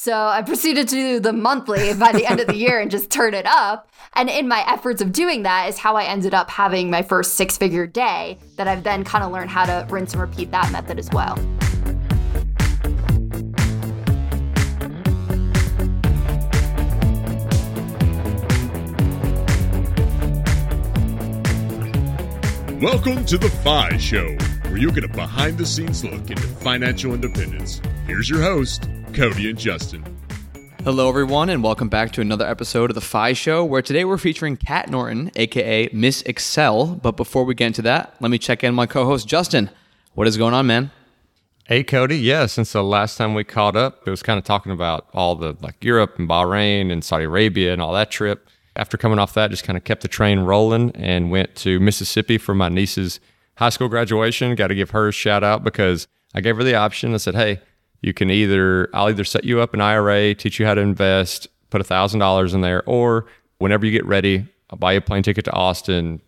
So I proceeded to do the monthly by the end of the year and just turn it up. And in my efforts of doing that is how I ended up having my first six figure day that I've then kind of learned how to rinse and repeat that method as well. Welcome to the FI Show, where you get a behind the scenes look into financial independence. Here's your host, Cody and Justin. Hello, everyone, and welcome back to another episode of the FI Show, where today we're featuring Kat Norton, aka Miss Excel. But before we get into that, let me check in my co host, Justin. What is going on, man? Hey Cody, yeah, since the last time we caught up, it was kind of talking about all the like Europe and Bahrain and Saudi Arabia and all that trip after coming off that, just kind of kept the train rolling and went to Mississippi for my niece's high school graduation. Got to give her a shout out because I gave her the option. I said, hey, you can either, I'll either set you up an IRA, teach you how to invest, put a $1,000 in there, or whenever you get ready, I'll buy you a plane ticket to Austin,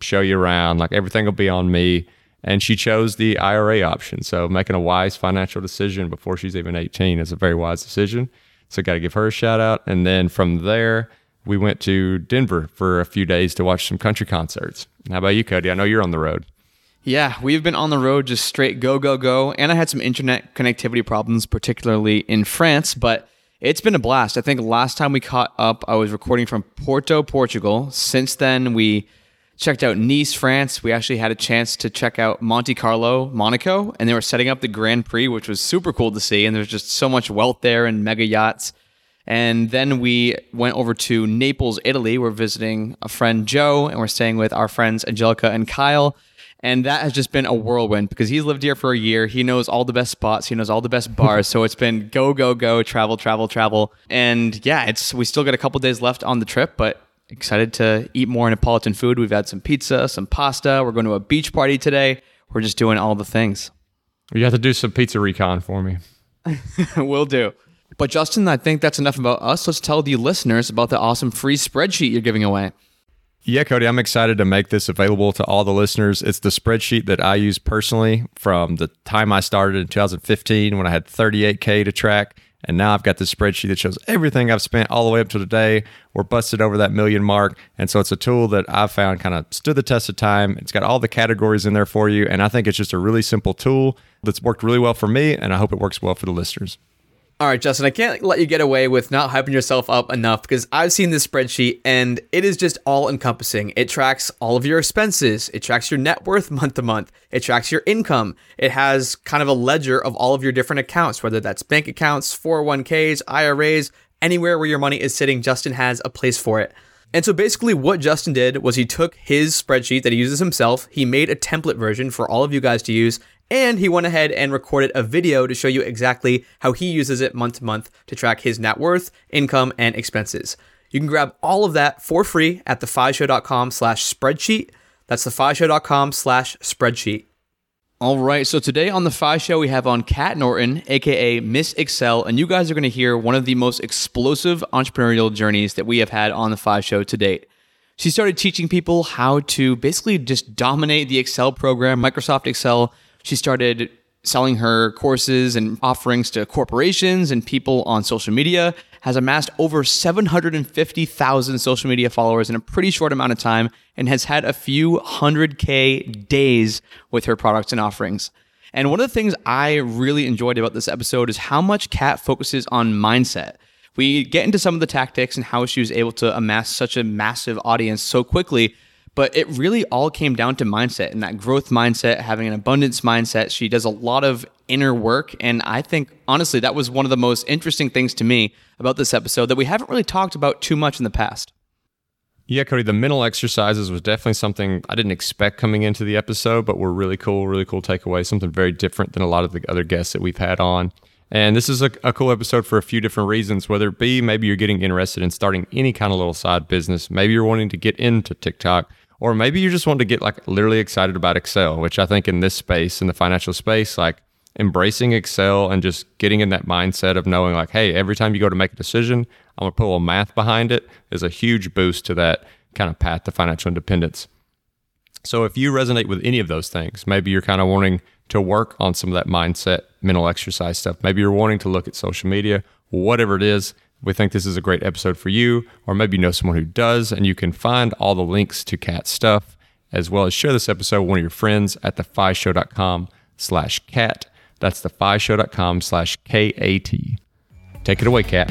show you around. Like everything will be on me. And she chose the IRA option. So making a wise financial decision before she's even 18 is a very wise decision. So got to give her a shout out. And then from there, we went to Denver for a few days to watch some country concerts. How about you, Cody? I know you're on the road. Yeah, we've been on the road just straight go, go, go. And I had some internet connectivity problems, particularly in France, but it's been a blast. I think last time we caught up, I was recording from Porto, Portugal. Since then, we checked out Nice, France. We actually had a chance to check out Monte Carlo, Monaco, and they were setting up the Grand Prix, which was super cool to see. And there's just so much wealth there and mega yachts. And then we went over to Naples, Italy. We're visiting a friend, Joe, and we're staying with our friends, Angelica and Kyle. And that has just been a whirlwind because he's lived here for a year. He knows all the best spots. He knows all the best bars. so it's been go, go, go, travel, travel, travel. And yeah, it's we still got a couple days left on the trip, but excited to eat more Neapolitan food. We've had some pizza, some pasta. We're going to a beach party today. We're just doing all the things. You have to do some pizza recon for me. We'll do. But Justin, I think that's enough about us. Let's tell the listeners about the awesome free spreadsheet you're giving away. Yeah, Cody, I'm excited to make this available to all the listeners. It's the spreadsheet that I use personally from the time I started in 2015 when I had 38K to track. And now I've got this spreadsheet that shows everything I've spent all the way up to today. We're busted over that million mark. And so it's a tool that I've found kind of stood the test of time. It's got all the categories in there for you. And I think it's just a really simple tool that's worked really well for me. And I hope it works well for the listeners. All right, Justin, I can't let you get away with not hyping yourself up enough because I've seen this spreadsheet and it is just all encompassing. It tracks all of your expenses, it tracks your net worth month to month, it tracks your income. It has kind of a ledger of all of your different accounts, whether that's bank accounts, 401ks, IRAs, anywhere where your money is sitting, Justin has a place for it. And so basically, what Justin did was he took his spreadsheet that he uses himself, he made a template version for all of you guys to use, and he went ahead and recorded a video to show you exactly how he uses it month to month to track his net worth, income, and expenses. You can grab all of that for free at thefishow.com slash spreadsheet. That's thefishow.com slash spreadsheet. All right, so today on the FI Show, we have on Kat Norton, aka Miss Excel, and you guys are going to hear one of the most explosive entrepreneurial journeys that we have had on the FI Show to date. She started teaching people how to basically just dominate the Excel program, Microsoft Excel, she started selling her courses and offerings to corporations and people on social media, has amassed over 750,000 social media followers in a pretty short amount of time, and has had a few hundred K days with her products and offerings. And one of the things I really enjoyed about this episode is how much Kat focuses on mindset. We get into some of the tactics and how she was able to amass such a massive audience so quickly, but it really all came down to mindset and that growth mindset, having an abundance mindset. She does a lot of inner work. And I think, honestly, that was one of the most interesting things to me about this episode that we haven't really talked about too much in the past. Yeah, Cody, the mental exercises was definitely something I didn't expect coming into the episode, but were really cool, really cool takeaway, something very different than a lot of the other guests that we've had on. And this is a, a, cool episode for a few different reasons, whether it be maybe you're getting interested in starting any kind of little side business, maybe you're wanting to get into TikTok, or maybe you just want to get like literally excited about Excel, which I think in this space, in the financial space, like embracing Excel and just getting in that mindset of knowing like, hey, every time you go to make a decision, I'm gonna put a little math behind it is a huge boost to that kind of path to financial independence. So if you resonate with any of those things, maybe you're kind of wanting to work on some of that mindset, mental exercise stuff. Maybe you're wanting to look at social media, whatever it is. We think this is a great episode for you, or maybe you know someone who does, and you can find all the links to Kat's stuff, as well as share this episode with one of your friends at thefishow.com slash kat. That's thefishow.com slash K-A-T. Take it away, Kat.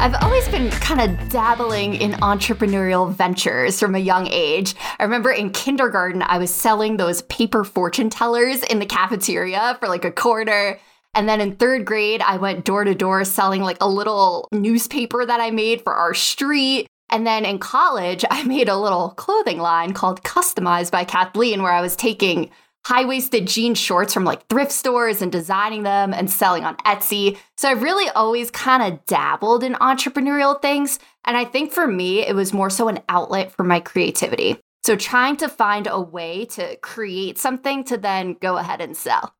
I've always been kind of dabbling in entrepreneurial ventures from a young age. I remember in kindergarten, I was selling those paper fortune tellers in the cafeteria for like a quarter. And then in third grade, I went door to door selling like a little newspaper that I made for our street. And then in college, I made a little clothing line called Customized by Kathleen, where I was taking high waisted jean shorts from like thrift stores and designing them and selling on Etsy. So I've really always kind of dabbled in entrepreneurial things. And I think for me, it was more so an outlet for my creativity. So trying to find a way to create something to then go ahead and sell.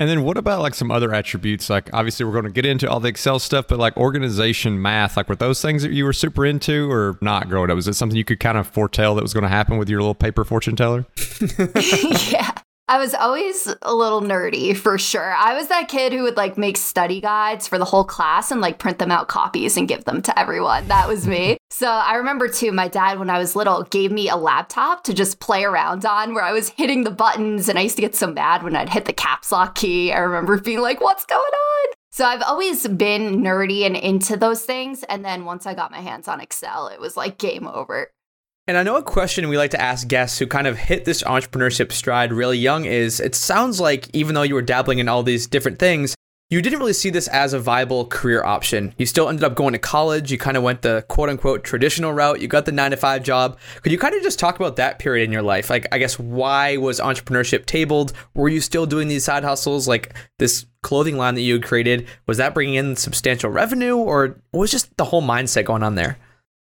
And then what about like some other attributes? Like obviously we're going to get into all the Excel stuff, but like organization, math, like were those things that you were super into or not growing up? Was it something you could kind of foretell that was going to happen with your little paper fortune teller? yeah. I was always a little nerdy for sure. I was that kid who would like make study guides for the whole class and like print them out copies and give them to everyone. That was me. So I remember too, my dad, when I was little, gave me a laptop to just play around on where I was hitting the buttons. And I used to get so mad when I'd hit the caps lock key. I remember being like, what's going on? So I've always been nerdy and into those things. And then once I got my hands on Excel, it was like game over. And I know a question we like to ask guests who kind of hit this entrepreneurship stride really young is it sounds like even though you were dabbling in all these different things, you didn't really see this as a viable career option. You still ended up going to college. You kind of went the quote unquote traditional route. You got the nine to five job. Could you kind of just talk about that period in your life? Like, I guess, why was entrepreneurship tabled? Were you still doing these side hustles? Like this clothing line that you had created, was that bringing in substantial revenue or was just the whole mindset going on there?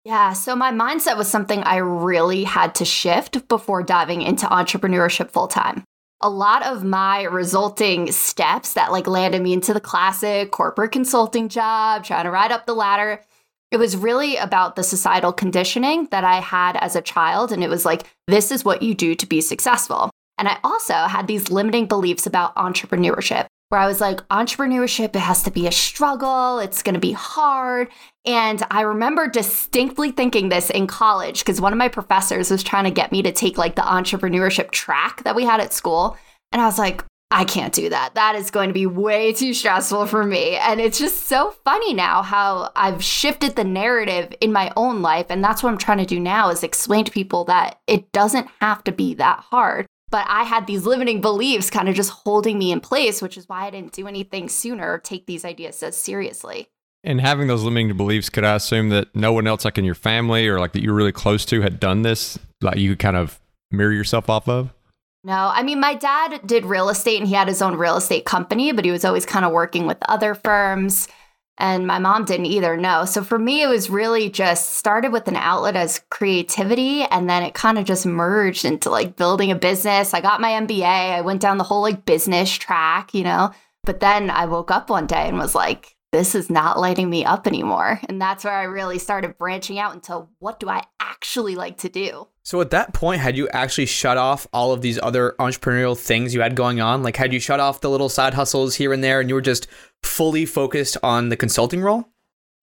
Yeah, so my mindset was something I really had to shift before diving into entrepreneurship full time. A lot of my resulting steps that like landed me into the classic corporate consulting job, trying to ride up the ladder, it was really about the societal conditioning that I had as a child. And it was like, this is what you do to be successful. And I also had these limiting beliefs about entrepreneurship where I was like, entrepreneurship, it has to be a struggle, it's gonna be hard. And I remember distinctly thinking this in college because one of my professors was trying to get me to take like the entrepreneurship track that we had at school. And I was like, I can't do that. That is going to be way too stressful for me. And it's just so funny now how I've shifted the narrative in my own life. And that's what I'm trying to do now is explain to people that it doesn't have to be that hard. But I had these limiting beliefs kind of just holding me in place, which is why I didn't do anything sooner or take these ideas as seriously. And having those limiting beliefs, could I assume that no one else, like in your family or like that you're really close to, had done this? Like you could kind of mirror yourself off of? No, I mean, my dad did real estate and he had his own real estate company, but he was always kind of working with other firms and my mom didn't either know. So for me, it was really just started with an outlet as creativity, and then it kind of just merged into like building a business. I got my MBA, I went down the whole like business track, you know. But then I woke up one day and was like, this is not lighting me up anymore. And that's where I really started branching out into what do I actually like to do. So at that point, had you actually shut off all of these other entrepreneurial things you had going on? Like, had you shut off the little side hustles here and there and you were just fully focused on the consulting role?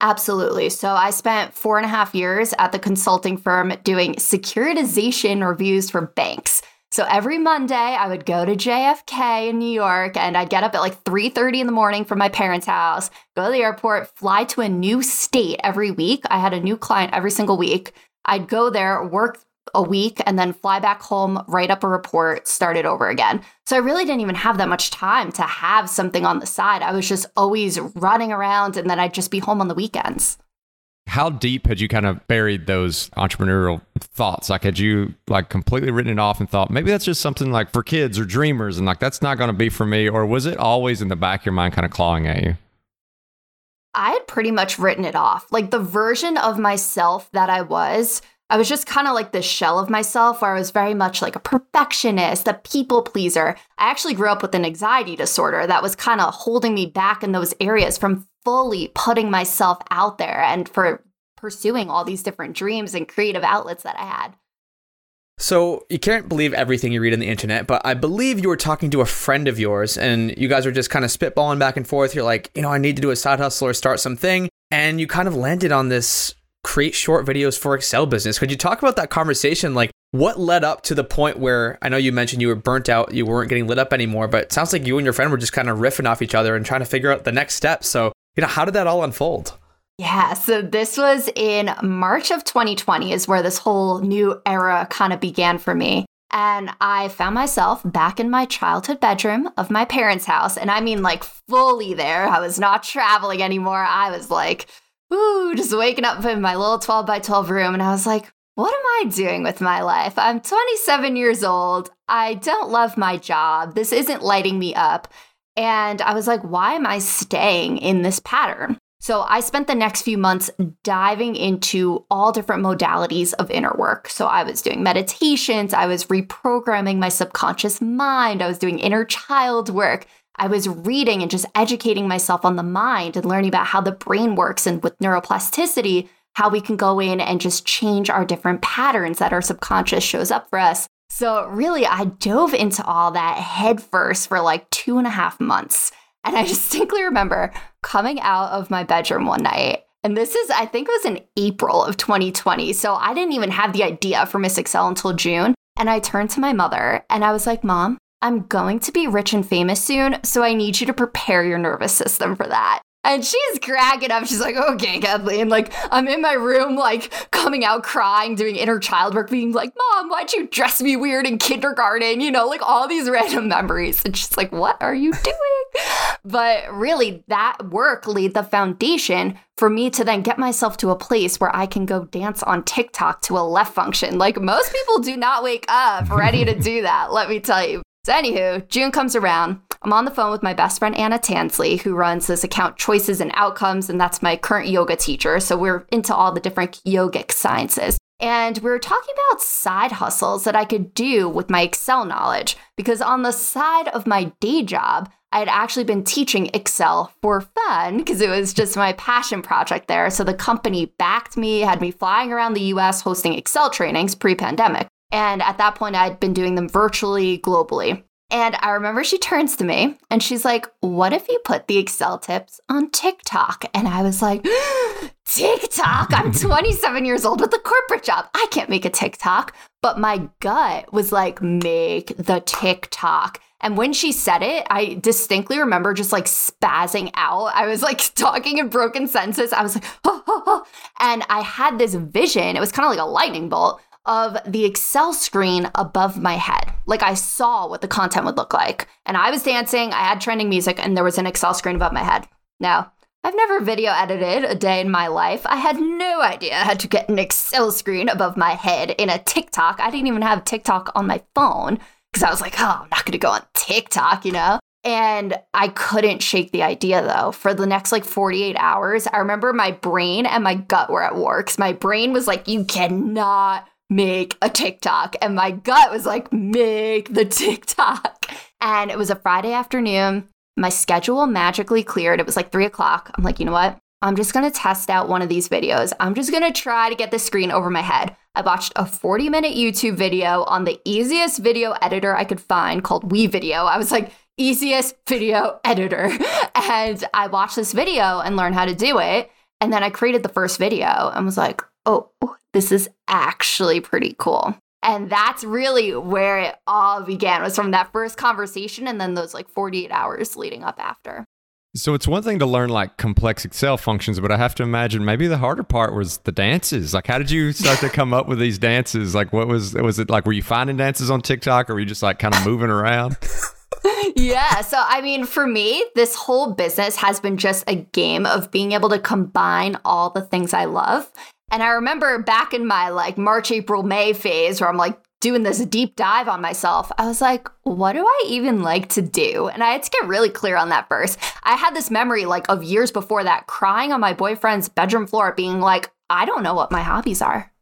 Absolutely. So I spent four and a half years at the consulting firm doing securitization reviews for banks. So every Monday I would go to JFK in New York and I'd get up at like 3:30 in the morning from my parents' house, go to the airport, fly to a new state every week. I had a new client every single week. I'd go there, work a week and then fly back home, write up a report, start it over again. So I really didn't even have that much time to have something on the side. I was just always running around and then I'd just be home on the weekends how deep had you kind of buried those entrepreneurial thoughts? Like had you like completely written it off and thought maybe that's just something like for kids or dreamers and like that's not going to be for me or was it always in the back of your mind kind of clawing at you? I had pretty much written it off. Like the version of myself that i was I was just kind of like the shell of myself where I was very much like a perfectionist, a people pleaser. I actually grew up with an anxiety disorder that was kind of holding me back in those areas from fully putting myself out there and for pursuing all these different dreams and creative outlets that I had. So you can't believe everything you read on the internet, but I believe you were talking to a friend of yours and you guys were just kind of spitballing back and forth. You're like, you know, I need to do a side hustle or start something. And you kind of landed on this create short videos for Excel business. Could you talk about that conversation? Like what led up to the point where I know you mentioned you were burnt out, you weren't getting lit up anymore, but it sounds like you and your friend were just kind of riffing off each other and trying to figure out the next step. So, you know, how did that all unfold? Yeah, so this was in March of 2020 is where this whole new era kind of began for me. And I found myself back in my childhood bedroom of my parents' house. And I mean, like, fully there. I was not traveling anymore. I was like, ooh, just waking up in my little 12 by 12 room. And I was like, what am I doing with my life? I'm 27 years old. I don't love my job. This isn't lighting me up. And I was like, why am I staying in this pattern? So I spent the next few months diving into all different modalities of inner work. So I was doing meditations, I was reprogramming my subconscious mind, I was doing inner child work. I was reading and just educating myself on the mind and learning about how the brain works and with neuroplasticity, how we can go in and just change our different patterns that our subconscious shows up for us. So, really, I dove into all that headfirst for like two and a half months. And I distinctly remember coming out of my bedroom one night. And this is, I think it was in April of 2020. So I didn't even have the idea for Miss Excel until June. And I turned to my mother and I was like, Mom, I'm going to be rich and famous soon. So I need you to prepare your nervous system for that. And she's cracking up. She's like, oh, okay, Kathleen. Like, I'm in my room, like, coming out crying, doing inner child work, being like, Mom, why'd you dress me weird in kindergarten? You know, like all these random memories. And she's like, what are you doing? But really, that work laid the foundation for me to then get myself to a place where I can go dance on TikTok to a left function. Like, most people do not wake up ready to do that, let me tell you. So, anywho, June comes around. I'm on the phone with my best friend Anna Tansley, who runs this account Choices and Outcomes, and that's my current yoga teacher. So we're into all the different yogic sciences. And we were talking about side hustles that I could do with my Excel knowledge, because on the side of my day job, I had actually been teaching Excel for fun because it was just my passion project there. So the company backed me, had me flying around the US hosting Excel trainings pre pandemic. And at that point, I'd been doing them virtually globally. And I remember she turns to me and she's like, What if you put the Excel tips on TikTok? And I was like, TikTok? I'm 27 years old with a corporate job. I can't make a TikTok. But my gut was like, Make the TikTok. And when she said it, I distinctly remember just like spazzing out. I was like talking in broken sentences. I was like, oh, oh, oh. and I had this vision. It was kind of like a lightning bolt of the Excel screen above my head. Like I saw what the content would look like. And I was dancing, I had trending music, and there was an Excel screen above my head. Now, I've never video edited a day in my life. I had no idea how to get an Excel screen above my head in a TikTok. I didn't even have TikTok on my phone because I was like, oh, I'm not going to go on TikTok, you know? And I couldn't shake the idea though. For the next like 48 hours, I remember my brain and my gut were at war because my brain was like, you cannot make a TikTok. And my gut was like, make the TikTok. And it was a Friday afternoon. My schedule magically cleared. It was like three o'clock. I'm like, you know what? I'm just gonna test out one of these videos. I'm just gonna try to get the screen over my head. I watched a 40 minute YouTube video on the easiest video editor I could find called WeVideo. I was like, easiest video editor. And I watched this video and learned how to do it. And then I created the first video and was like, oh, this is actually pretty cool. And that's really where it all began was from that first conversation and then those like 48 hours leading up after. So it's one thing to learn like complex Excel functions, but I have to imagine maybe the harder part was the dances. Like, how did you start to come up with these dances? Like, what was was it like? Were you finding dances on TikTok, or were you just like kind of moving around? yeah. So, I mean, for me, this whole business has been just a game of being able to combine all the things I love and I remember back in my like March, April, May phase where I'm like doing this deep dive on myself, I was like, what do I even like to do? And I had to get really clear on that first. I had this memory like of years before that crying on my boyfriend's bedroom floor, being like, I don't know what my hobbies are.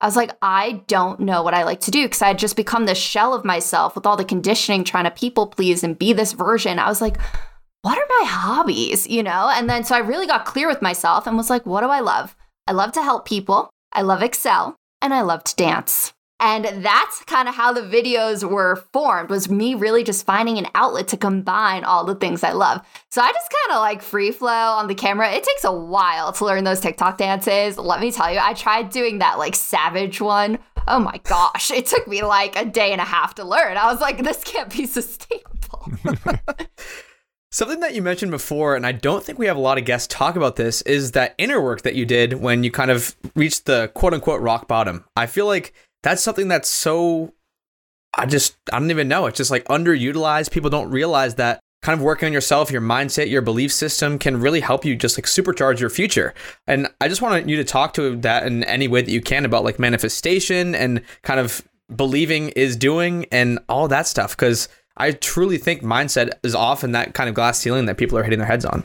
I was like, I don't know what I like to do because I had just become this shell of myself with all the conditioning, trying to people please and be this version. I was like, what are my hobbies? You know? And then so I really got clear with myself and was like, what do I love? I love to help people, I love Excel, and I love to dance. And that's kind of how the videos were formed was me really just finding an outlet to combine all the things I love. So I just kind of like free flow on the camera. It takes a while to learn those TikTok dances. Let me tell you, I tried doing that like savage one. Oh my gosh, it took me like a day and a half to learn. I was like, this can't be sustainable. Something that you mentioned before, and I don't think we have a lot of guests talk about this, is that inner work that you did when you kind of reached the quote unquote rock bottom. I feel like that's something that's so I just I don't even know. It's just like underutilized. People don't realize that kind of working on yourself, your mindset, your belief system can really help you just like supercharge your future. And I just want you to talk to that in any way that you can about like manifestation and kind of believing is doing and all that stuff because I truly think mindset is often that kind of glass ceiling that people are hitting their heads on.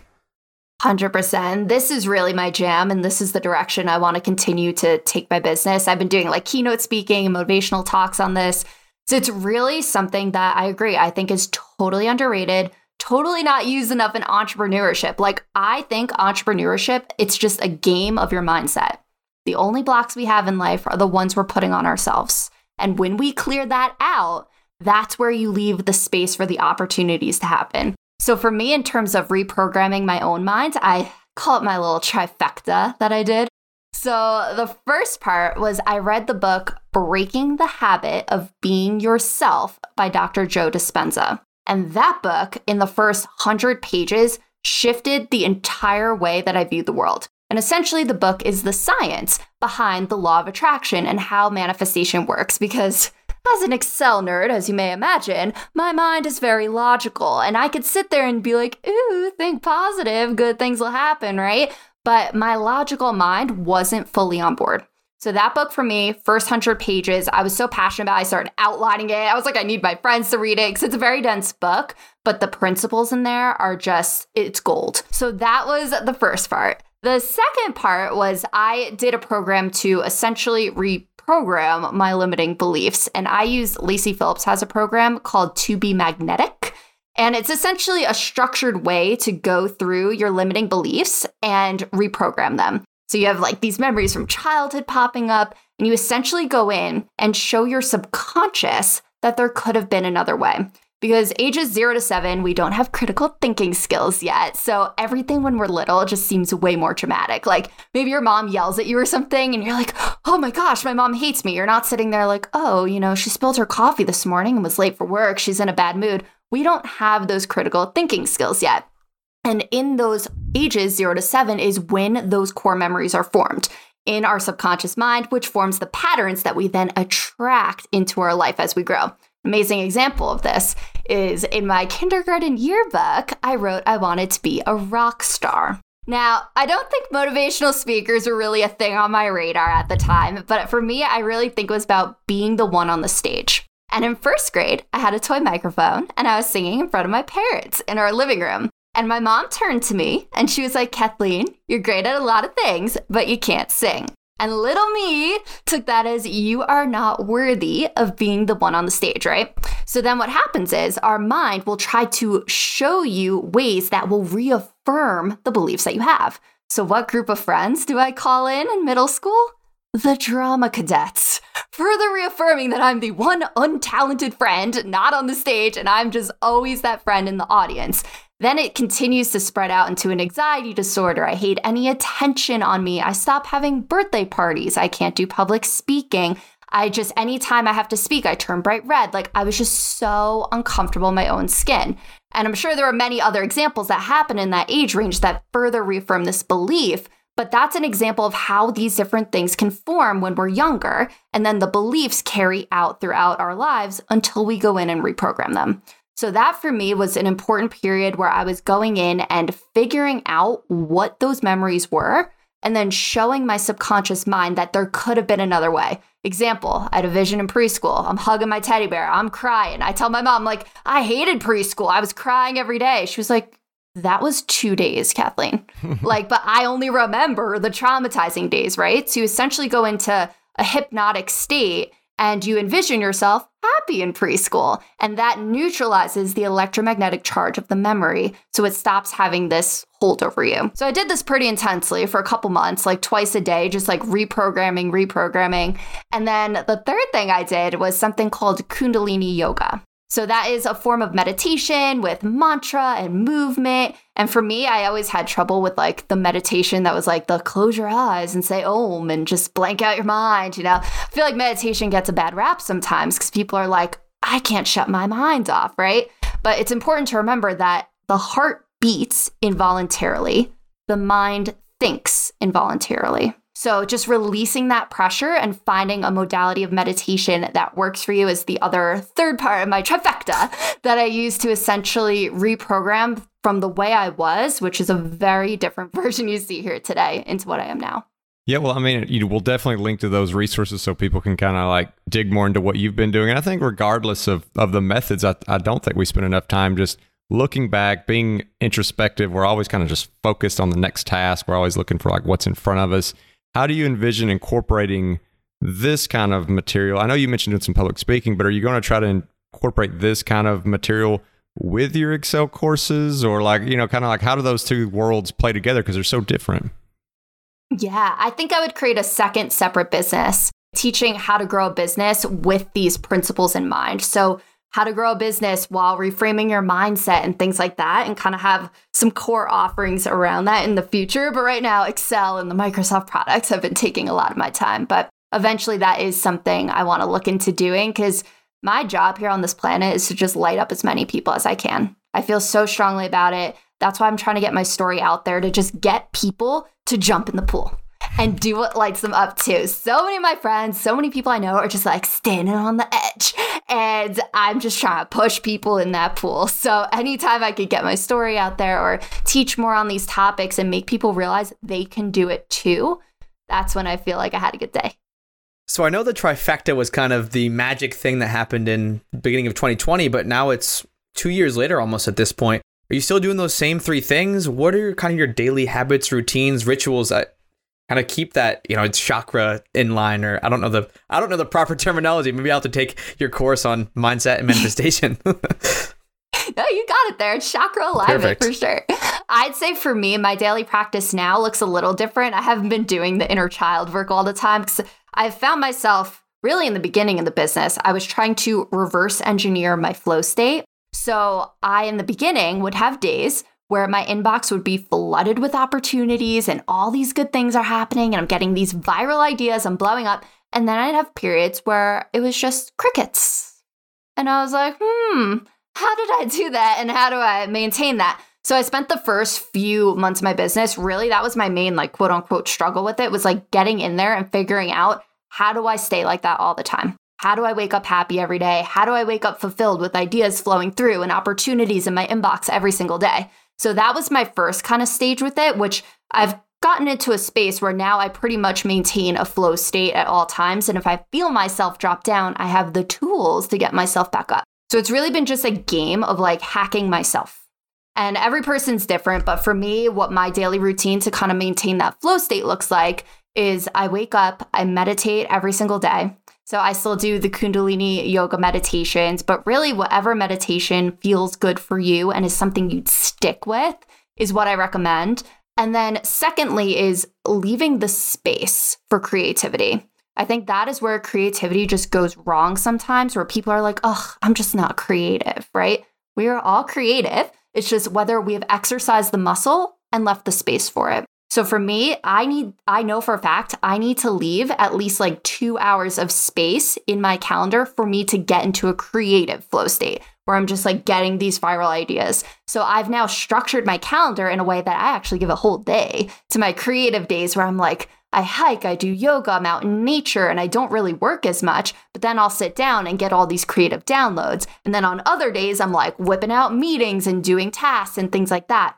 100%. This is really my jam, and this is the direction I want to continue to take my business. I've been doing like keynote speaking and motivational talks on this. So it's really something that I agree, I think is totally underrated, totally not used enough in entrepreneurship. Like, I think entrepreneurship, it's just a game of your mindset. The only blocks we have in life are the ones we're putting on ourselves. And when we clear that out, that's where you leave the space for the opportunities to happen. So for me, in terms of reprogramming my own mind, I call it my little trifecta that I did. So the first part was I read the book Breaking the Habit of Being Yourself by Dr. Joe Dispenza. And that book, in the first 100 pages, shifted the entire way that I viewed the world. And essentially, the book is the science behind the law of attraction and how manifestation works because as an Excel nerd, as you may imagine, my mind is very logical, and I could sit there and be like, ooh, think positive, good things will happen, right? But my logical mind wasn't fully on board. So that book for me, first 100 pages, I was so passionate about. It, I started outlining it. I was like, I need my friends to read it because it's a very dense book, but the principles in there are just, it's gold. So that was the first part. The second part was I did a program to essentially re program my limiting beliefs. And I use Lacy Phillips has a program called To Be Magnetic. And it's essentially a structured way to go through your limiting beliefs and reprogram them. So you have like these memories from childhood popping up, and you essentially go in and show your subconscious that there could have been another way because ages zero to seven, we don't have critical thinking skills yet. So everything when we're little just seems way more traumatic. Like maybe your mom yells at you or something, and you're like, oh my gosh, my mom hates me. You're not sitting there like, oh, you know, she spilled her coffee this morning and was late for work. She's in a bad mood. We don't have those critical thinking skills yet. And in those ages, zero to seven, is when those core memories are formed in our subconscious mind, which forms the patterns that we then attract into our life as we grow amazing example of this is in my kindergarten yearbook, I wrote I wanted to be a rock star. Now, I don't think motivational speakers were really a thing on my radar at the time, but for me, I really think it was about being the one on the stage. And in first grade, I had a toy microphone and I was singing in front of my parents in our living room. And my mom turned to me and she was like, Kathleen, you're great at a lot of things, but you can't sing. And little me took that as you are not worthy of being the one on the stage, right? So then what happens is our mind will try to show you ways that will reaffirm the beliefs that you have. So, what group of friends do I call in in middle school? The drama cadets, further reaffirming that I'm the one untalented friend not on the stage and I'm just always that friend in the audience. Then it continues to spread out into an anxiety disorder. I hate any attention on me. I stop having birthday parties. I can't do public speaking. I just, anytime I have to speak, I turn bright red. Like I was just so uncomfortable in my own skin. And I'm sure there are many other examples that happen in that age range that further reaffirm this belief. But that's an example of how these different things can form when we're younger. And then the beliefs carry out throughout our lives until we go in and reprogram them. So, that for me was an important period where I was going in and figuring out what those memories were and then showing my subconscious mind that there could have been another way. Example, I had a vision in preschool. I'm hugging my teddy bear. I'm crying. I tell my mom, like, I hated preschool. I was crying every day. She was like, that was two days, Kathleen. like, but I only remember the traumatizing days, right? So you essentially go into a hypnotic state and you envision yourself happy in preschool. And that neutralizes the electromagnetic charge of the memory. So it stops having this hold over you. So I did this pretty intensely for a couple months, like twice a day, just like reprogramming, reprogramming. And then the third thing I did was something called Kundalini Yoga. So that is a form of meditation with mantra and movement. And for me, I always had trouble with like the meditation that was like the close your eyes and say om and just blank out your mind. You know, I feel like meditation gets a bad rap sometimes because people are like, I can't shut my mind off, right? But it's important to remember that the heart beats involuntarily, the mind thinks involuntarily. So, just releasing that pressure and finding a modality of meditation that works for you is the other third part of my trifecta that I use to essentially reprogram from the way I was, which is a very different version you see here today, into what I am now. Yeah, well, I mean, you we'll definitely link to those resources so people can kind of like dig more into what you've been doing. And I think, regardless of of the methods, I, I don't think we spend enough time just looking back, being introspective. We're always kind of just focused on the next task. We're always looking for like what's in front of us. How do you envision incorporating this kind of material? I know you mentioned doing some public speaking, but are you going to try to incorporate this kind of material with your Excel courses or like, you know, kind of like how do those two worlds play together because they're so different? Yeah, I think I would create a second separate business teaching how to grow a business with these principles in mind. So how to grow a business while reframing your mindset and things like that, and kind of have some core offerings around that in the future. But right now, Excel and the Microsoft products have been taking a lot of my time. But eventually, that is something I want to look into doing because my job here on this planet is to just light up as many people as I can. I feel so strongly about it. That's why I'm trying to get my story out there to just get people to jump in the pool and do what lights them up too. So many of my friends, so many people I know are just like standing on the edge. And I'm just trying to push people in that pool. So anytime I could get my story out there or teach more on these topics and make people realize they can do it too, that's when I feel like I had a good day. So I know the trifecta was kind of the magic thing that happened in beginning of 2020, but now it's two years later almost at this point. Are you still doing those same three things? What are your, kind of your daily habits, routines, rituals that kind of keep that you know it's chakra in line or i don't know the i don't know the proper terminology. Maybe i'll have to take your course on mindset and manifestation. No you got it there. It's chakra alignment Perfect. for sure. I'd say for me my daily practice now looks a little different. I haven't been doing the inner child work all the time because i've found myself really in the beginning of the business i was trying to reverse engineer my flow state. So i in the beginning would have days where my inbox would be flooded with opportunities and all these good things are happening and I'm getting these viral ideas, I'm blowing up. And then I'd have periods where it was just crickets. And I was like, hmm, how did I do that? And how do I maintain that? So I spent the first few months of my business, really, that was my main, like, quote unquote, struggle with it was like getting in there and figuring out how do I stay like that all the time? How do I wake up happy every day? How do I wake up fulfilled with ideas flowing through and opportunities in my inbox every single day? So that was my first kind of stage with it, which I've gotten into a space where now I pretty much maintain a flow state at all times. And if I feel myself drop down, I have the tools to get myself back up. So it's really been just a game of like hacking myself. And every person's different. But for me, what my daily routine to kind of maintain that flow state looks like is I wake up, I meditate every single day. So I still do the Kundalini yoga meditations, but really, whatever meditation feels good for you and is something you'd stick with is what I recommend. And then, secondly, is leaving the space for creativity. I think that is where creativity just goes wrong sometimes, where people are like, oh, I'm just not creative, right? We are all creative. It's just whether we have exercised the muscle and left the space for it. So for me, I need, I know for a fact, I need to leave at least like two hours of space in my calendar for me to get into a creative flow state where I'm just like getting these viral ideas. So I've now structured my calendar in a way that I actually give a whole day to my creative days where I'm like, I hike, I do yoga, I'm out in nature, and I don't really work as much, but then I'll sit down and get all these creative downloads. And then on other days, I'm like whipping out meetings and doing tasks and things like that.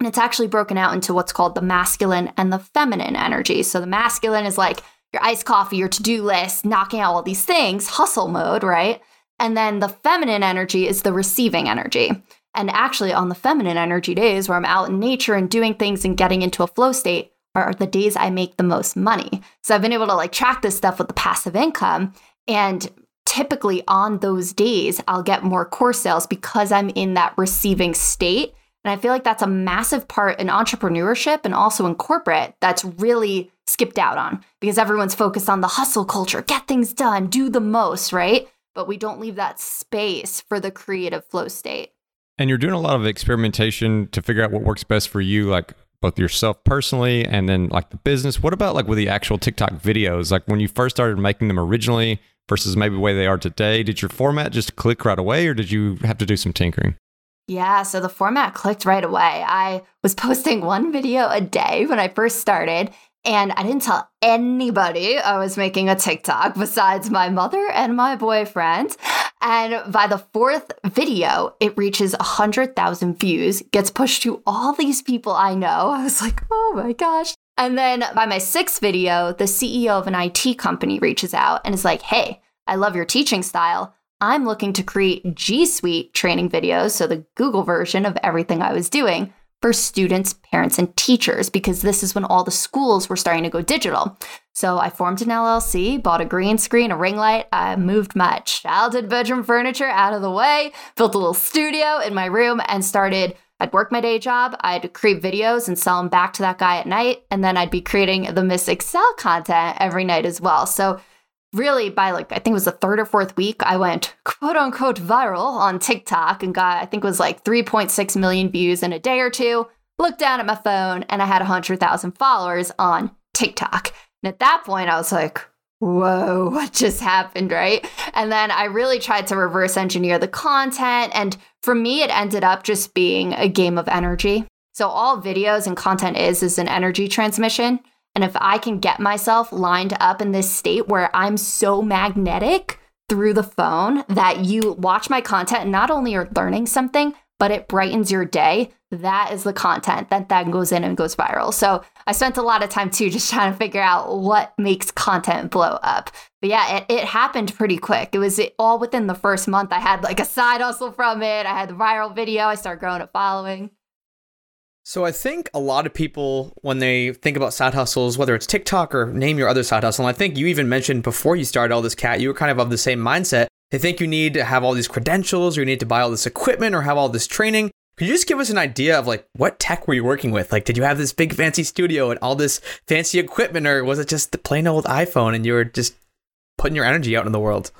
And it's actually broken out into what's called the masculine and the feminine energy. So the masculine is like your iced coffee, your to do list, knocking out all these things, hustle mode, right? And then the feminine energy is the receiving energy. And actually, on the feminine energy days where I'm out in nature and doing things and getting into a flow state, are the days I make the most money. So I've been able to like track this stuff with the passive income. And typically on those days, I'll get more course sales because I'm in that receiving state. And I feel like that's a massive part in entrepreneurship and also in corporate that's really skipped out on because everyone's focused on the hustle culture, get things done, do the most, right? But we don't leave that space for the creative flow state. And you're doing a lot of experimentation to figure out what works best for you, like both yourself personally and then like the business. What about like with the actual TikTok videos? Like when you first started making them originally versus maybe the way they are today, did your format just click right away or did you have to do some tinkering? Yeah, so the format clicked right away. I was posting one video a day when I first started, and I didn't tell anybody I was making a TikTok besides my mother and my boyfriend. And by the fourth video, it reaches 100,000 views, gets pushed to all these people I know. I was like, oh my gosh. And then by my sixth video, the CEO of an IT company reaches out and is like, hey, I love your teaching style. I'm looking to create G Suite training videos, so the Google version of everything I was doing for students, parents, and teachers because this is when all the schools were starting to go digital. So I formed an LLC, bought a green screen, a ring light. I moved my childhood bedroom furniture out of the way, built a little studio in my room, and started. I'd work my day job, I'd create videos and sell them back to that guy at night, and then I'd be creating the Miss Excel content every night as well. So really by like I think it was the third or fourth week, I went quote unquote viral on TikTok and got I think it was like 3.6 million views in a day or two. Looked down at my phone and I had 100,000 followers on TikTok. And at that point, I was like, whoa, what just happened, right? And then I really tried to reverse engineer the content. And for me, it ended up just being a game of energy. So all videos and content is is an energy transmission. And if I can get myself lined up in this state where I'm so magnetic through the phone that you watch my content and not only are learning something, but it brightens your day, that is the content that then goes in and goes viral. So I spent a lot of time too just trying to figure out what makes content blow up. But yeah, it, it happened pretty quick. It was all within the first month. I had like a side hustle from it. I had the viral video. I started growing a following. So I think a lot of people, when they think about side hustles, whether it's TikTok or name your other side hustle, and I think you even mentioned before you started all this, Kat, you were kind of of the same mindset. They think you need to have all these credentials, or you need to buy all this equipment, or have all this training. Could you just give us an idea of like what tech were you working with? Like, did you have this big fancy studio and all this fancy equipment, or was it just the plain old iPhone and you were just putting your energy out in the world?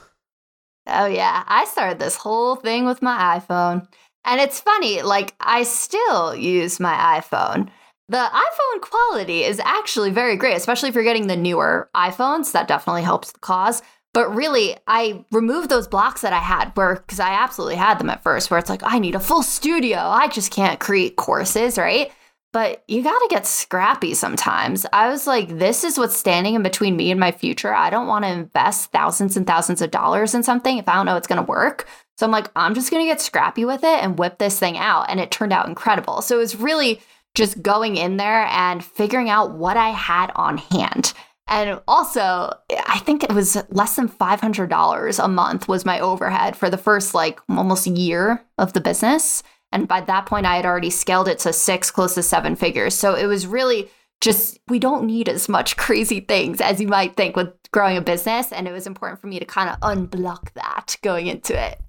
Oh yeah, I started this whole thing with my iPhone. And it's funny, like, I still use my iPhone. The iPhone quality is actually very great, especially if you're getting the newer iPhones. That definitely helps the cause. But really, I removed those blocks that I had where, because I absolutely had them at first, where it's like, I need a full studio. I just can't create courses, right? But you got to get scrappy sometimes. I was like, this is what's standing in between me and my future. I don't want to invest thousands and thousands of dollars in something if I don't know it's going to work. So I'm like, I'm just going to get scrappy with it and whip this thing out. And it turned out incredible. So it was really just going in there and figuring out what I had on hand. And also, I think it was less than $500 a month was my overhead for the first like almost year of the business. And by that point, I had already scaled it to six, close to seven figures. So it was really just, we don't need as much crazy things as you might think with growing a business. And it was important for me to kind of unblock that going into it.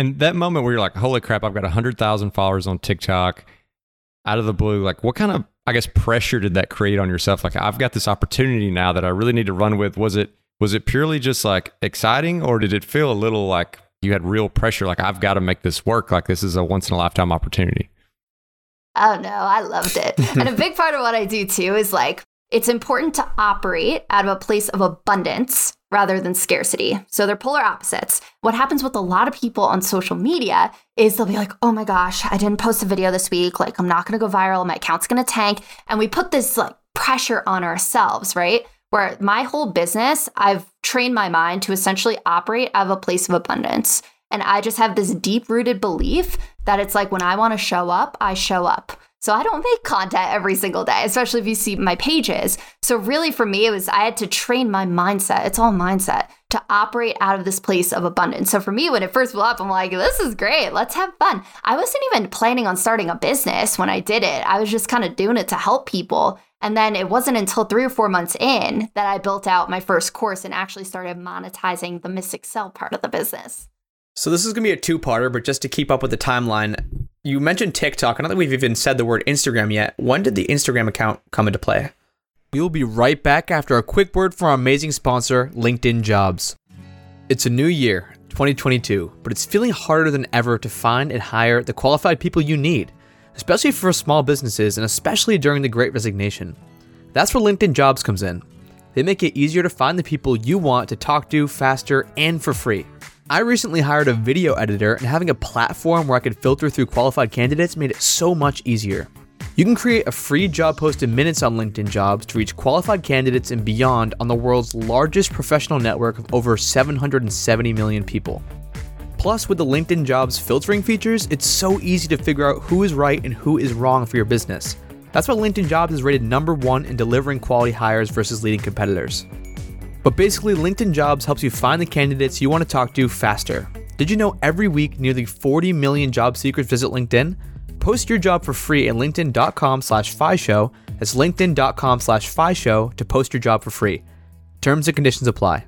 And that moment where you're like, holy crap, I've got 100,000 followers on TikTok out of the blue, like what kind of, I guess, pressure did that create on yourself? Like, I've got this opportunity now that I really need to run with. Was it, was it purely just like exciting or did it feel a little like you had real pressure? Like, I've got to make this work. Like, this is a once in a lifetime opportunity. Oh no, I loved it. and a big part of what I do too is like it's important to operate out of a place of abundance rather than scarcity. So they're polar opposites. What happens with a lot of people on social media is they'll be like, oh my gosh, I didn't post a video this week. Like, I'm not going to go viral. My account's going to tank. And we put this like pressure on ourselves, right? Where my whole business, I've trained my mind to essentially operate out of a place of abundance. And I just have this deep rooted belief that it's like when I want to show up, I show up. So I don't make content every single day, especially if you see my pages. So really for me, it was I had to train my mindset. It's all mindset to operate out of this place of abundance. So for me, when it first blew up, I'm like, this is great. Let's have fun. I wasn't even planning on starting a business when I did it. I was just kind of doing it to help people. And then it wasn't until three or four months in that I built out my first course and actually started monetizing the Miss Excel part of the business. So this is going to be a two-parter, but just to keep up with the timeline, you mentioned TikTok. I don't think we've even said the word Instagram yet. When did the Instagram account come into play? We will be right back after a quick word from our amazing sponsor, LinkedIn Jobs. It's a new year, 2022, but it's feeling harder than ever to find and hire the qualified people you need, especially for small businesses and especially during the great resignation. That's where LinkedIn Jobs comes in. They make it easier to find the people you want to talk to faster and for free. I recently hired a video editor, and having a platform where I could filter through qualified candidates made it so much easier. You can create a free job post in minutes on LinkedIn Jobs to reach qualified candidates and beyond on the world's largest professional network of over 770 million people. Plus, with the LinkedIn Jobs filtering features, it's so easy to figure out who is right and who is wrong for your business. That's why LinkedIn Jobs is rated number one in delivering quality hires versus leading competitors. But basically, LinkedIn Jobs helps you find the candidates you want to talk to faster. Did you know every week nearly 40 million job seekers visit LinkedIn? Post your job for free at linkedin.com slash show. That's linkedin.com slash show to post your job for free. Terms and conditions apply.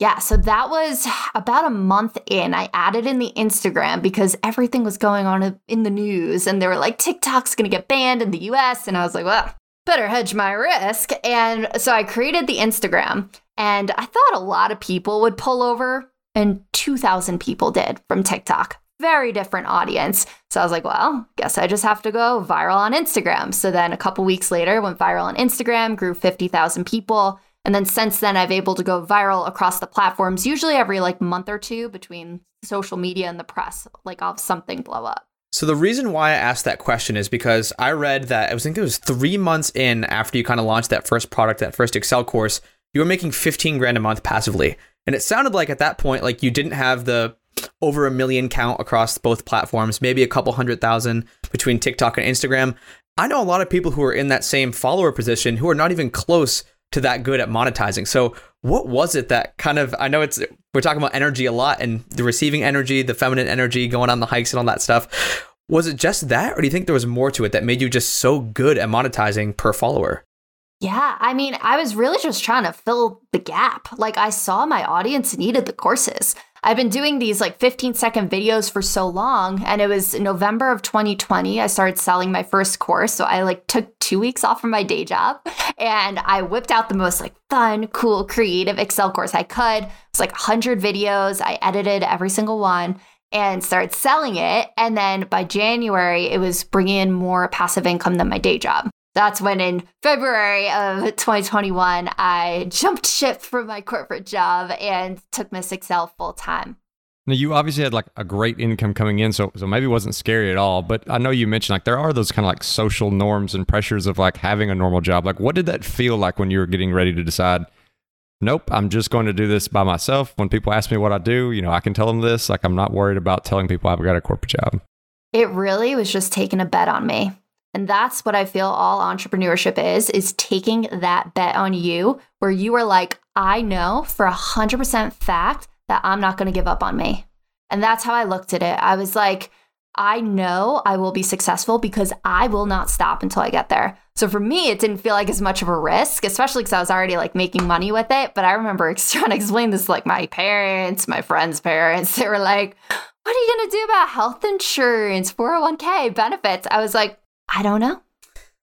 Yeah, so that was about a month in. I added in the Instagram because everything was going on in the news and they were like, TikTok's gonna get banned in the US. And I was like, well, better hedge my risk. And so I created the Instagram and I thought a lot of people would pull over, and 2,000 people did from TikTok. Very different audience. So I was like, well, guess I just have to go viral on Instagram. So then a couple weeks later, went viral on Instagram, grew 50,000 people. And then since then, I've able to go viral across the platforms, usually every like month or two between social media and the press. Like I'll have something blow up. So the reason why I asked that question is because I read that I was thinking it was three months in after you kind of launched that first product, that first Excel course, you were making 15 grand a month passively. And it sounded like at that point, like you didn't have the over a million count across both platforms, maybe a couple hundred thousand between TikTok and Instagram. I know a lot of people who are in that same follower position who are not even close to that good at monetizing. So what was it that kind of I know it's we're talking about energy a lot and the receiving energy, the feminine energy, going on the hikes and all that stuff. Was it just that, or do you think there was more to it that made you just so good at monetizing per follower? Yeah, I mean, I was really just trying to fill the gap. Like, I saw my audience needed the courses. I've been doing these like 15 second videos for so long, and it was November of 2020. I started selling my first course. So I like took two weeks off from my day job and I whipped out the most like fun, cool, creative Excel course I could. It's like 100 videos. I edited every single one and started selling it. And then by January, it was bringing in more passive income than my day job. That's when in February of 2021, I jumped ship from my corporate job and took Miss Excel full time. Now you obviously had like a great income coming in, so so maybe it wasn't scary at all. But I know you mentioned like there are those kind of like social norms and pressures of like having a normal job. Like what did that feel like when you were getting ready to decide nope, I'm just going to do this by myself. When people ask me what I do, you know, I can tell them this. Like, I'm not worried about telling people I've got a corporate job. It really was just taking a bet on me. And that's what I feel all entrepreneurship is, is taking that bet on you where you are like, I know for a 100% fact that I'm not going to give up on me. And that's how I looked at it. I was like, I know I will be successful because I will not stop until I get there. So for me, it didn't feel like as much of a risk, especially because I was already like making money with it. But I remember trying to explain this to like my parents, my friends' parents. They were like, What are you going to do about health insurance, 401k benefits? I was like, I don't know.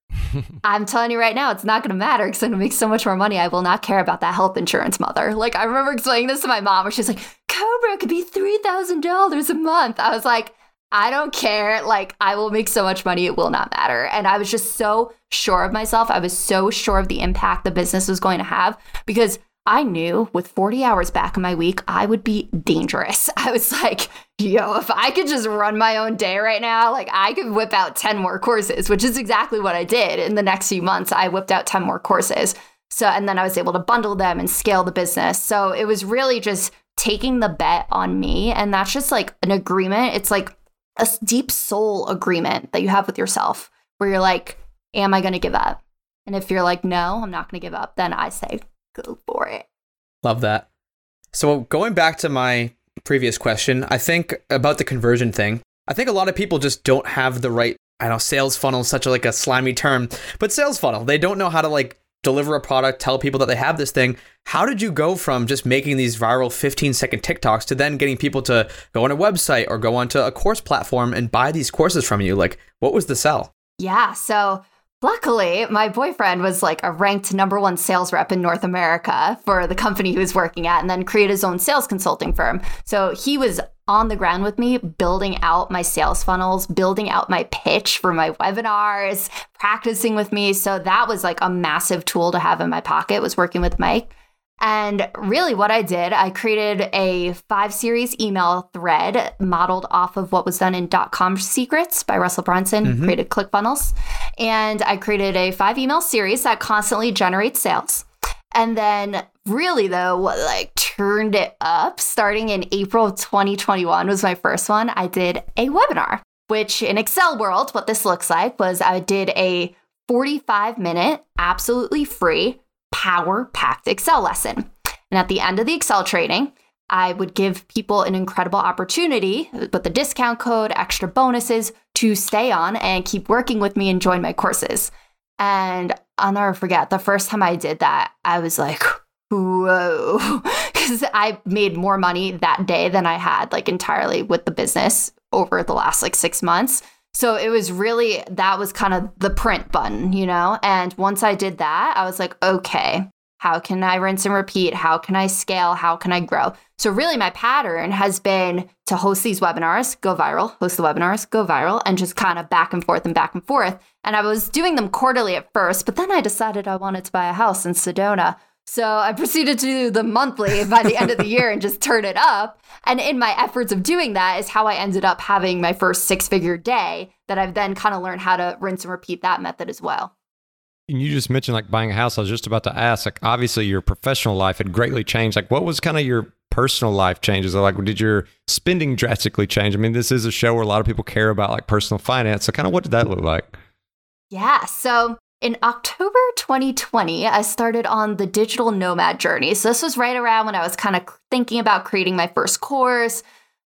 I'm telling you right now, it's not going to matter because I'm going to make so much more money. I will not care about that health insurance, mother. Like, I remember explaining this to my mom where she's like, COBRA could be $3,000 a month. I was like, I don't care. Like, I will make so much money, it will not matter. And I was just so sure of myself. I was so sure of the impact the business was going to have because I knew with 40 hours back in my week, I would be dangerous. I was like, yo, if I could just run my own day right now, like I could whip out 10 more courses, which is exactly what I did. In the next few months, I whipped out 10 more courses. So, and then I was able to bundle them and scale the business. So it was really just taking the bet on me. And that's just like an agreement. It's like, a deep soul agreement that you have with yourself where you're like, Am I going to give up? And if you're like, No, I'm not going to give up, then I say, Go for it. Love that. So, going back to my previous question, I think about the conversion thing. I think a lot of people just don't have the right I know sales funnel is such a like a slimy term, but sales funnel. They don't know how to like deliver a product, tell people that they have this thing. How did you go from just making these viral 15 second TikToks to then getting people to go on a website or go onto a course platform and buy these courses from you? Like, what was the sell? Yeah. So Luckily, my boyfriend was like a ranked number one sales rep in North America for the company he was working at and then created his own sales consulting firm. So he was on the ground with me, building out my sales funnels, building out my pitch for my webinars, practicing with me. So that was like a massive tool to have in my pocket was working with Mike. And really, what I did, I created a five series email thread modeled off of what was done in dot com secrets by Russell Brunson, mm-hmm. created ClickFunnels. And I created a five email series that constantly generates sales. And then, really, though, what like turned it up starting in April of 2021 was my first one. I did a webinar, which in Excel world, what this looks like was I did a 45 minute, absolutely free power packed Excel lesson. And at the end of the Excel training, I would give people an incredible opportunity with the discount code, extra bonuses to stay on and keep working with me and join my courses. And I'll never forget the first time I did that, I was like, whoa, because I made more money that day than I had like entirely with the business over the last like six months. So it was really, that was kind of the print button, you know? And once I did that, I was like, okay, how can I rinse and repeat? How can I scale? How can I grow? So, really, my pattern has been to host these webinars, go viral, host the webinars, go viral, and just kind of back and forth and back and forth. And I was doing them quarterly at first, but then I decided I wanted to buy a house in Sedona. So I proceeded to do the monthly by the end of the year and just turn it up. And in my efforts of doing that is how I ended up having my first six figure day that I've then kind of learned how to rinse and repeat that method as well. You just mentioned like buying a house. I was just about to ask, like, obviously your professional life had greatly changed. Like, what was kind of your personal life changes? Like, did your spending drastically change? I mean, this is a show where a lot of people care about like personal finance. So, kind of what did that look like? Yeah. So, in October 2020, I started on the digital nomad journey. So, this was right around when I was kind of thinking about creating my first course.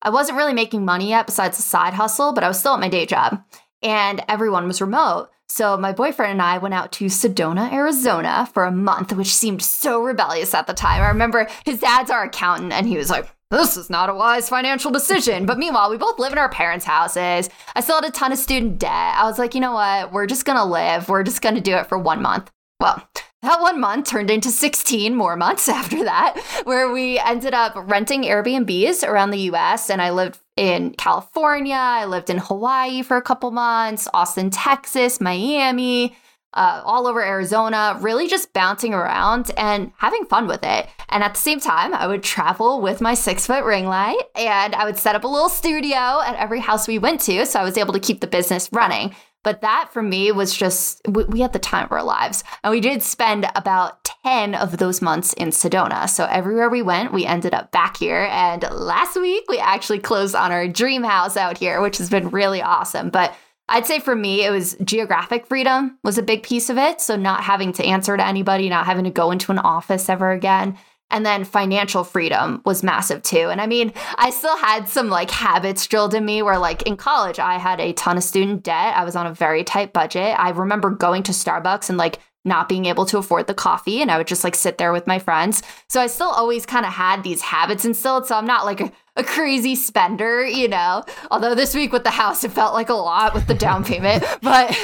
I wasn't really making money yet besides a side hustle, but I was still at my day job and everyone was remote. So, my boyfriend and I went out to Sedona, Arizona for a month, which seemed so rebellious at the time. I remember his dad's our accountant, and he was like, this is not a wise financial decision. But meanwhile, we both live in our parents' houses. I still had a ton of student debt. I was like, you know what? We're just going to live. We're just going to do it for one month. Well, that one month turned into 16 more months after that, where we ended up renting Airbnbs around the US. And I lived in California, I lived in Hawaii for a couple months, Austin, Texas, Miami uh, all over Arizona, really just bouncing around and having fun with it. And at the same time, I would travel with my six foot ring light and I would set up a little studio at every house we went to. So I was able to keep the business running. But that for me was just, we had the time of our lives. And we did spend about 10 of those months in Sedona. So everywhere we went, we ended up back here. And last week, we actually closed on our dream house out here, which has been really awesome. But I'd say for me, it was geographic freedom was a big piece of it. So not having to answer to anybody, not having to go into an office ever again. And then financial freedom was massive too. And I mean, I still had some like habits drilled in me where, like, in college, I had a ton of student debt. I was on a very tight budget. I remember going to Starbucks and like not being able to afford the coffee and I would just like sit there with my friends. So I still always kind of had these habits instilled. So I'm not like a, crazy spender, you know. Although this week with the house, it felt like a lot with the down payment. but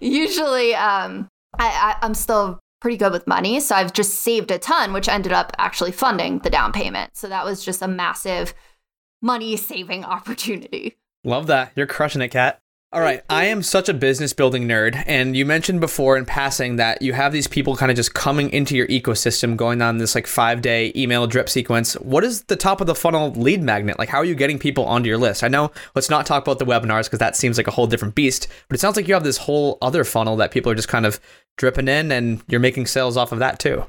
usually um, I, I, I'm still pretty good with money. So I've just saved a ton, which ended up actually funding the down payment. So that was just a massive money saving opportunity. Love that. You're crushing it, Kat. All right, I am such a business building nerd, and you mentioned before in passing that you have these people kind of just coming into your ecosystem, going on this like five day email drip sequence. What is the top of the funnel lead magnet? Like, how are you getting people onto your list? I know, let's not talk about the webinars because that seems like a whole different beast, but it sounds like you have this whole other funnel that people are just kind of dripping in, and you're making sales off of that too.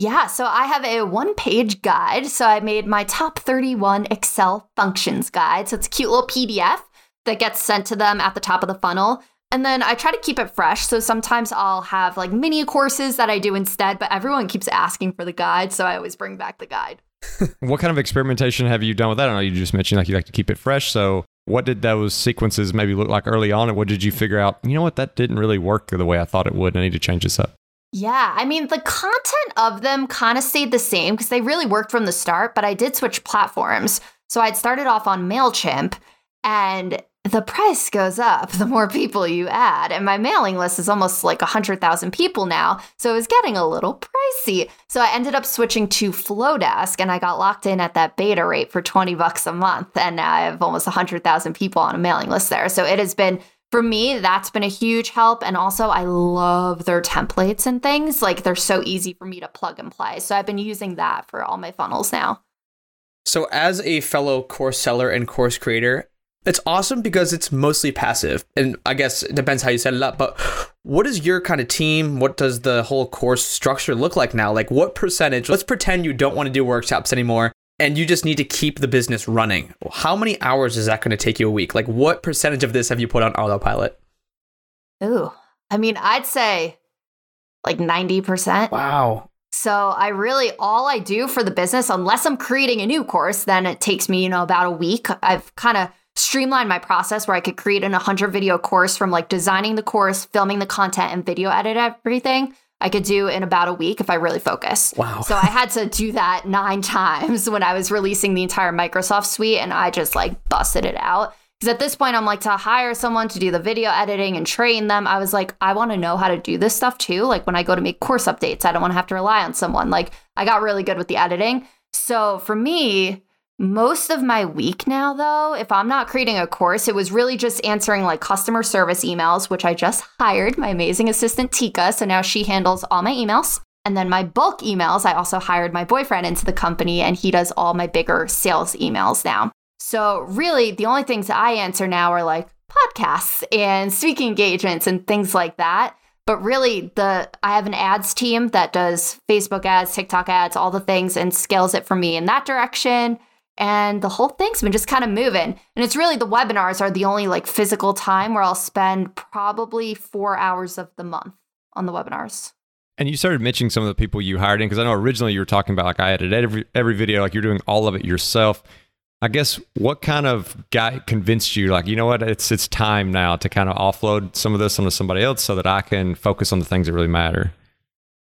Yeah, so I have a one page guide. So I made my top 31 Excel functions guide. So it's a cute little PDF that gets sent to them at the top of the funnel. And then I try to keep it fresh. So sometimes I'll have like mini courses that I do instead, but everyone keeps asking for the guide. So I always bring back the guide. what kind of experimentation have you done with that? I don't know you just mentioned like you like to keep it fresh. So what did those sequences maybe look like early on? And what did you figure out? You know what? That didn't really work the way I thought it would. I need to change this up. Yeah, I mean, the content of them kind of stayed the same because they really worked from the start, but I did switch platforms. So I'd started off on MailChimp and the price goes up the more people you add. And my mailing list is almost like 100,000 people now. So it was getting a little pricey. So I ended up switching to Flodesk and I got locked in at that beta rate for 20 bucks a month. And now I have almost 100,000 people on a mailing list there. So it has been, for me, that's been a huge help. And also, I love their templates and things. Like they're so easy for me to plug and play. So I've been using that for all my funnels now. So, as a fellow course seller and course creator, it's awesome because it's mostly passive. And I guess it depends how you set it up. But what is your kind of team? What does the whole course structure look like now? Like, what percentage? Let's pretend you don't want to do workshops anymore and you just need to keep the business running. How many hours is that going to take you a week? Like, what percentage of this have you put on autopilot? Ooh, I mean, I'd say like 90%. Wow. So I really all I do for the business, unless I'm creating a new course, then it takes me, you know, about a week. I've kind of streamlined my process where I could create an 100 video course from like designing the course, filming the content, and video edit everything. I could do in about a week if I really focus. Wow. So I had to do that nine times when I was releasing the entire Microsoft suite and I just like busted it out. Because at this point, I'm like, to hire someone to do the video editing and train them, I was like, I want to know how to do this stuff too. Like when I go to make course updates, I don't want to have to rely on someone. Like I got really good with the editing. So for me, most of my week now, though, if I'm not creating a course, it was really just answering like customer service emails, which I just hired my amazing assistant, Tika. So now she handles all my emails. And then my bulk emails, I also hired my boyfriend into the company and he does all my bigger sales emails now. So, really, the only things I answer now are like podcasts and speaking engagements and things like that. But really, the I have an ads team that does Facebook ads, TikTok ads, all the things, and scales it for me in that direction. And the whole thing's been just kind of moving. And it's really the webinars are the only like physical time where I'll spend probably four hours of the month on the webinars. And you started mentioning some of the people you hired in because I know originally you were talking about like I edited every every video, like you're doing all of it yourself. I guess what kind of guy convinced you, like, you know what, it's it's time now to kind of offload some of this onto somebody else so that I can focus on the things that really matter?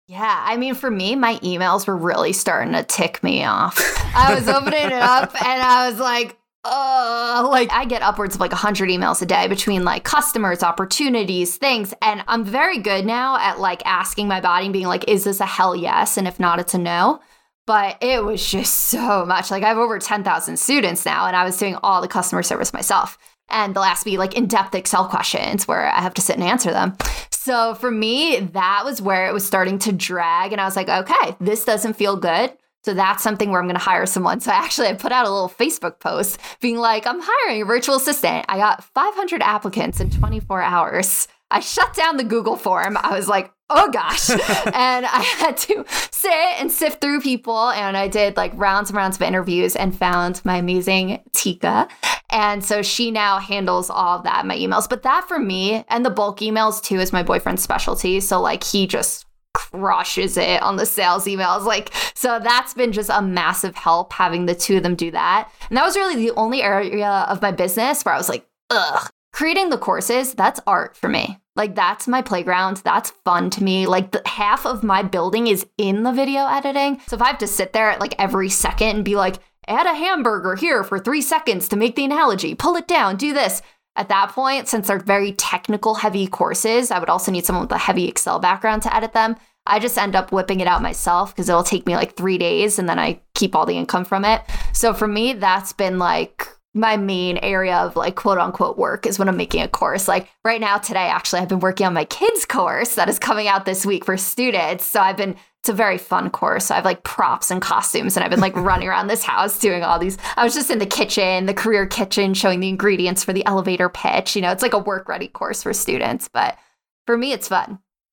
Yeah, I mean, for me, my emails were really starting to tick me off. I was opening it up and I was like, oh, like I get upwards of like 100 emails a day between like customers, opportunities, things. And I'm very good now at like asking my body and being like, is this a hell yes? And if not, it's a no but it was just so much. Like I have over 10,000 students now and I was doing all the customer service myself. And they'll ask me like in-depth Excel questions where I have to sit and answer them. So for me, that was where it was starting to drag and I was like, okay, this doesn't feel good. So that's something where I'm going to hire someone. So actually, I put out a little Facebook post being like, I'm hiring a virtual assistant. I got 500 applicants in 24 hours. I shut down the Google form. I was like, oh gosh. and I had to sit and sift through people. And I did like rounds and rounds of interviews and found my amazing Tika. And so she now handles all of that, my emails. But that for me and the bulk emails too is my boyfriend's specialty. So like he just crushes it on the sales emails. Like, so that's been just a massive help having the two of them do that. And that was really the only area of my business where I was like, ugh, creating the courses, that's art for me. Like that's my playground. That's fun to me. Like the, half of my building is in the video editing. So if I have to sit there at like every second and be like, add a hamburger here for three seconds to make the analogy, pull it down, do this. At that point, since they're very technical, heavy courses, I would also need someone with a heavy Excel background to edit them. I just end up whipping it out myself because it'll take me like three days and then I keep all the income from it. So for me, that's been like my main area of like quote unquote work is when I'm making a course. Like right now, today, actually, I've been working on my kids' course that is coming out this week for students. So I've been, it's a very fun course. So I have like props and costumes, and I've been like running around this house doing all these. I was just in the kitchen, the career kitchen, showing the ingredients for the elevator pitch. You know, it's like a work ready course for students. But for me, it's fun.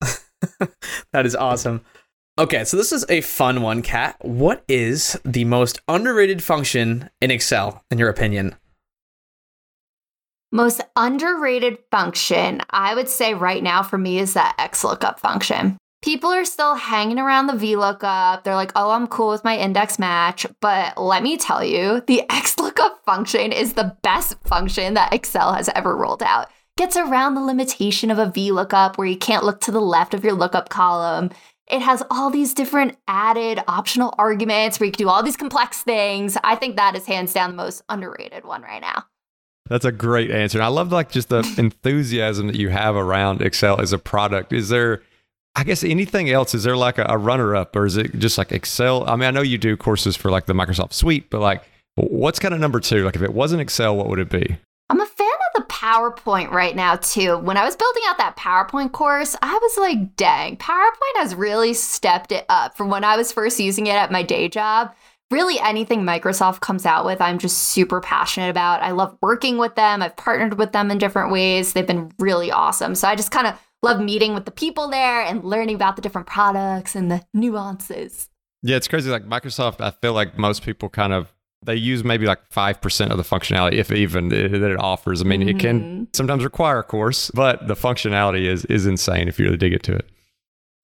that is awesome. Okay, so this is a fun one, Kat. What is the most underrated function in Excel, in your opinion? Most underrated function, I would say right now for me, is that XLOOKUP function. People are still hanging around the VLOOKUP. They're like, oh, I'm cool with my index match. But let me tell you, the XLOOKUP function is the best function that Excel has ever rolled out. Gets around the limitation of a VLOOKUP where you can't look to the left of your lookup column. It has all these different added optional arguments where you can do all these complex things. I think that is hands down the most underrated one right now. That's a great answer. And I love like just the enthusiasm that you have around Excel as a product. Is there I guess anything else? Is there like a, a runner up or is it just like Excel? I mean, I know you do courses for like the Microsoft Suite, but like what's kind of number two? Like if it wasn't Excel, what would it be? I'm a fan of the PowerPoint right now too. When I was building out that PowerPoint course, I was like, dang, PowerPoint has really stepped it up from when I was first using it at my day job. Really, anything Microsoft comes out with, I'm just super passionate about. I love working with them. I've partnered with them in different ways. They've been really awesome. So I just kind of love meeting with the people there and learning about the different products and the nuances. Yeah, it's crazy. Like Microsoft, I feel like most people kind of they use maybe like 5% of the functionality if even that it offers i mean mm-hmm. it can mm-hmm. sometimes require a course but the functionality is is insane if you really dig into it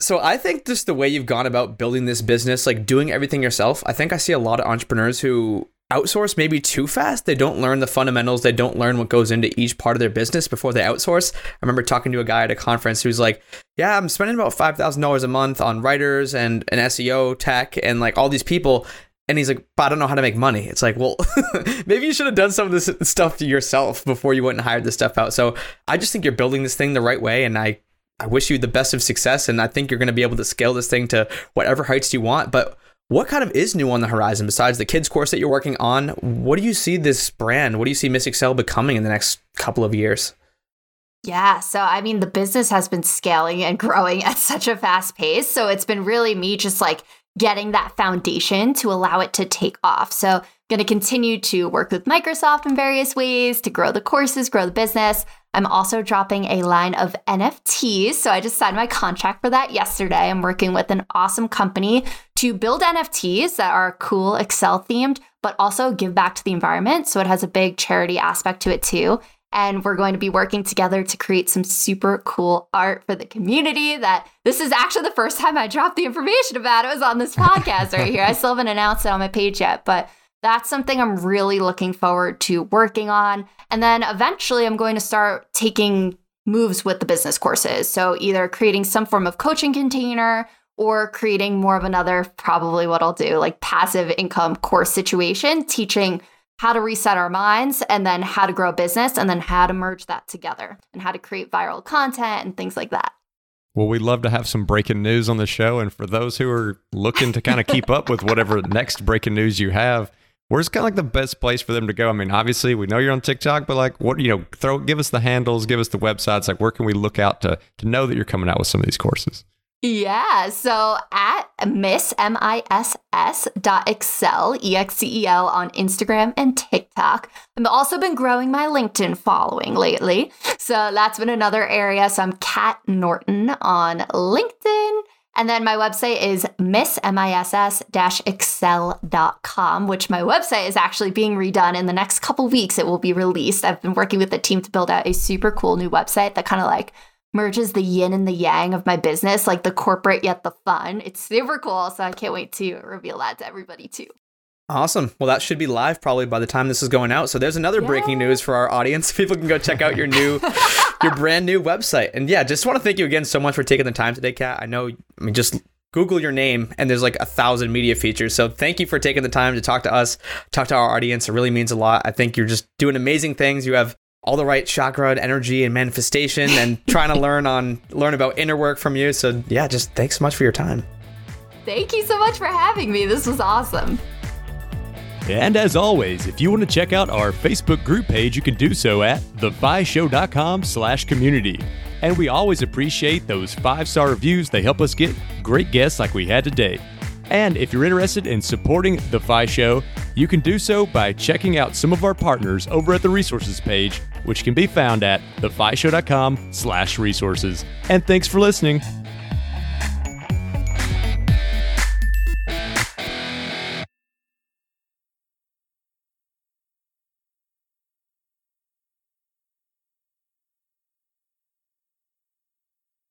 so I think just the way you've gone about building this business, like doing everything yourself, I think I see a lot of entrepreneurs who outsource maybe too fast. They don't learn the fundamentals. They don't learn what goes into each part of their business before they outsource. I remember talking to a guy at a conference who's like, "Yeah, I'm spending about five thousand dollars a month on writers and an SEO tech and like all these people." And he's like, but I don't know how to make money. It's like, well, maybe you should have done some of this stuff to yourself before you went and hired this stuff out. So I just think you're building this thing the right way. And I, I wish you the best of success. And I think you're going to be able to scale this thing to whatever heights you want. But what kind of is new on the horizon besides the kids course that you're working on? What do you see this brand? What do you see Miss Excel becoming in the next couple of years? Yeah. So, I mean, the business has been scaling and growing at such a fast pace. So, it's been really me just like getting that foundation to allow it to take off. So, I'm going to continue to work with Microsoft in various ways to grow the courses, grow the business. I'm also dropping a line of NFTs. So, I just signed my contract for that yesterday. I'm working with an awesome company to build NFTs that are cool, Excel themed, but also give back to the environment. So, it has a big charity aspect to it too and we're going to be working together to create some super cool art for the community that this is actually the first time I dropped the information about it was on this podcast right here. I still haven't announced it on my page yet, but that's something I'm really looking forward to working on. And then eventually I'm going to start taking moves with the business courses. So either creating some form of coaching container or creating more of another, probably what I'll do, like passive income course situation, teaching how to reset our minds and then how to grow a business and then how to merge that together and how to create viral content and things like that. Well, we'd love to have some breaking news on the show. And for those who are looking to kind of keep up with whatever next breaking news you have, where's kind of like the best place for them to go? I mean, obviously we know you're on TikTok, but like what, you know, throw, give us the handles, give us the websites. Like where can we look out to, to know that you're coming out with some of these courses? Yeah. So at Miss M I S S dot Excel, E X C E L on Instagram and TikTok. I've also been growing my LinkedIn following lately. So that's been another area. So I'm Kat Norton on LinkedIn. And then my website is missmiss-excel.com, which my website is actually being redone. In the next couple weeks, it will be released. I've been working with the team to build out a super cool new website that kind of like merges the yin and the yang of my business, like the corporate yet the fun. It's super cool. So I can't wait to reveal that to everybody too. Awesome. Well, that should be live probably by the time this is going out. So there's another yeah. breaking news for our audience. People can go check out your new, your brand new website. And yeah, just want to thank you again so much for taking the time today, Kat. I know, I mean, just Google your name and there's like a thousand media features. So thank you for taking the time to talk to us, talk to our audience. It really means a lot. I think you're just doing amazing things. You have all the right chakra and energy and manifestation and trying to learn on learn about inner work from you. So yeah, just thanks so much for your time. Thank you so much for having me. This was awesome. And as always, if you want to check out our Facebook group page, you can do so at thefishow.com slash community. And we always appreciate those five-star reviews. They help us get great guests like we had today. And if you're interested in supporting The FI Show, you can do so by checking out some of our partners over at the resources page, which can be found at thefishow.com slash resources. And thanks for listening.